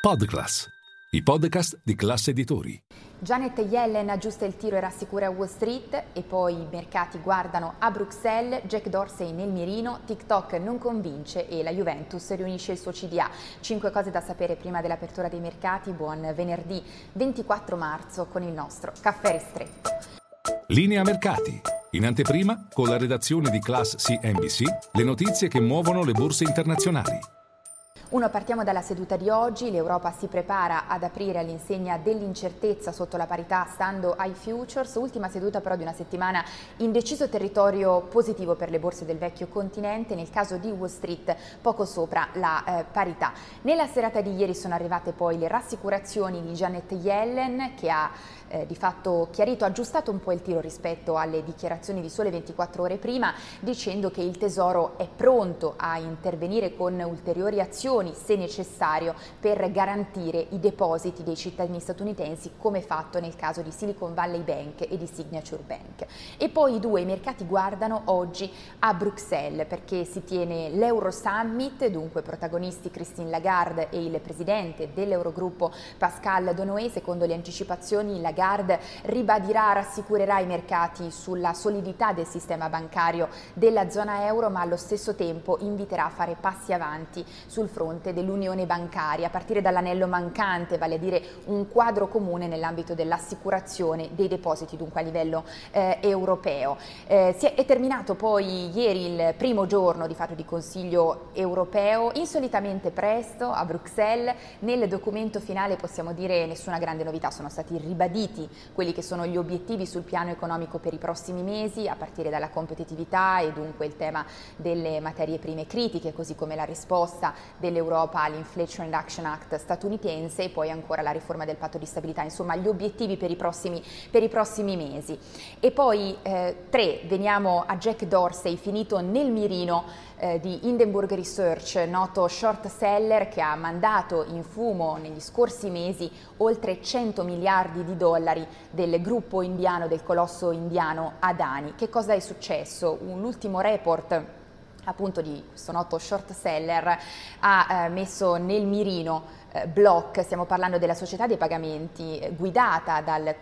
Podclass, i podcast di classe editori. Janet Yellen aggiusta il tiro e rassicura Wall Street e poi i mercati guardano a Bruxelles, Jack Dorsey nel mirino, TikTok non convince e la Juventus riunisce il suo CDA. Cinque cose da sapere prima dell'apertura dei mercati. Buon venerdì 24 marzo con il nostro caffè ristretto. Linea mercati. In anteprima, con la redazione di Class CNBC, le notizie che muovono le borse internazionali. Uno, partiamo dalla seduta di oggi, l'Europa si prepara ad aprire all'insegna dell'incertezza sotto la parità stando ai futures, ultima seduta però di una settimana in deciso territorio positivo per le borse del vecchio continente, nel caso di Wall Street poco sopra la eh, parità. Nella serata di ieri sono arrivate poi le rassicurazioni di Janet Yellen che ha eh, di fatto chiarito, aggiustato un po' il tiro rispetto alle dichiarazioni di sole 24 ore prima, dicendo che il Tesoro è pronto a intervenire con ulteriori azioni, se necessario, per garantire i depositi dei cittadini statunitensi, come fatto nel caso di Silicon Valley Bank e di Signature Bank. E poi i due mercati guardano oggi a Bruxelles perché si tiene l'Euro Summit, dunque protagonisti Christine Lagarde e il presidente dell'Eurogruppo Pascal Donoé, secondo le anticipazioni Lagarde ribadirà, rassicurerà i mercati sulla solidità del sistema bancario della zona euro, ma allo stesso tempo inviterà a fare passi avanti sul fronte dell'unione bancaria, a partire dall'anello mancante, vale a dire un quadro comune nell'ambito dell'assicurazione dei depositi, dunque a livello eh, europeo. Eh, si è, è, terminato poi ieri il primo giorno di fatto di Consiglio europeo, insolitamente presto a Bruxelles, nel documento finale possiamo dire nessuna grande novità, sono stati ribaditi quelli che sono gli obiettivi sul piano economico per i prossimi mesi, a partire dalla competitività e dunque il tema delle materie prime critiche, così come la risposta dell'Europa all'Inflation Reduction Act statunitense e poi ancora la riforma del patto di stabilità, insomma gli obiettivi per i prossimi, per i prossimi mesi. E poi eh, tre, veniamo a Jack Dorsey, finito nel mirino eh, di Hindenburg Research, noto short seller che ha mandato in fumo negli scorsi mesi oltre 100 miliardi di dollari del gruppo indiano, del colosso indiano Adani. Che cosa è successo? L'ultimo report appunto di questo noto short seller ha eh, messo nel mirino eh, Block, stiamo parlando della società dei pagamenti eh, guidata dal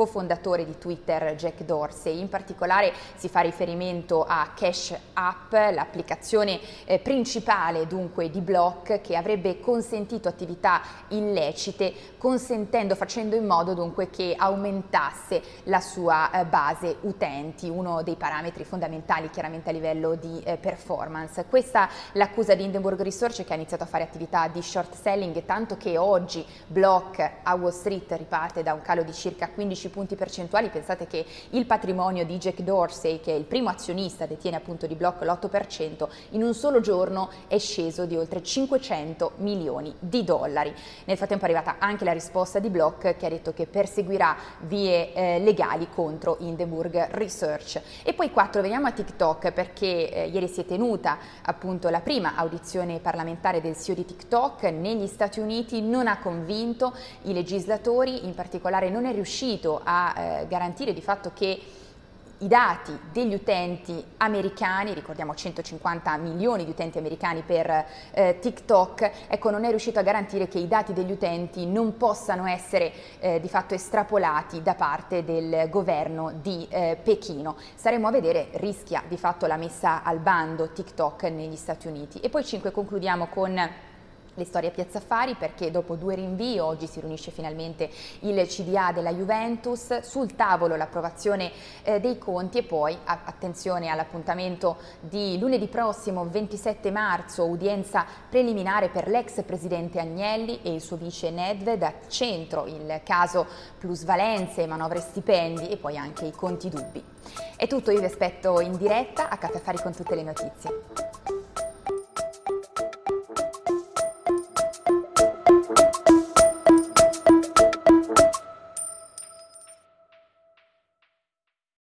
cofondatore di Twitter Jack Dorsey. In particolare si fa riferimento a Cash App, l'applicazione eh, principale dunque di Block che avrebbe consentito attività illecite, consentendo, facendo in modo dunque che aumentasse la sua eh, base utenti, uno dei parametri fondamentali chiaramente a livello di eh, performance. Questa l'accusa di Hindenburg Research che ha iniziato a fare attività di short selling, tanto che oggi Block a Wall Street riparte da un calo di circa 15 15 punti percentuali, pensate che il patrimonio di Jack Dorsey, che è il primo azionista, detiene appunto di blocco l'8%, in un solo giorno è sceso di oltre 500 milioni di dollari. Nel frattempo è arrivata anche la risposta di Block che ha detto che perseguirà vie eh, legali contro Hindenburg Research. E poi 4, veniamo a TikTok perché eh, ieri si è tenuta appunto la prima audizione parlamentare del CEO di TikTok negli Stati Uniti, non ha convinto i legislatori, in particolare non è riuscito a eh, garantire di fatto che i dati degli utenti americani, ricordiamo 150 milioni di utenti americani per eh, TikTok, ecco non è riuscito a garantire che i dati degli utenti non possano essere eh, di fatto estrapolati da parte del governo di eh, Pechino. Saremo a vedere, rischia di fatto la messa al bando TikTok negli Stati Uniti. E poi 5 concludiamo con le storie a Piazza Affari perché dopo due rinvii oggi si riunisce finalmente il CDA della Juventus, sul tavolo l'approvazione eh, dei conti e poi a, attenzione all'appuntamento di lunedì prossimo 27 marzo, udienza preliminare per l'ex presidente Agnelli e il suo vice Nedved, a centro il caso plusvalenze, manovre stipendi e poi anche i conti dubbi. È tutto, io vi aspetto in diretta a Caffè Affari con tutte le notizie.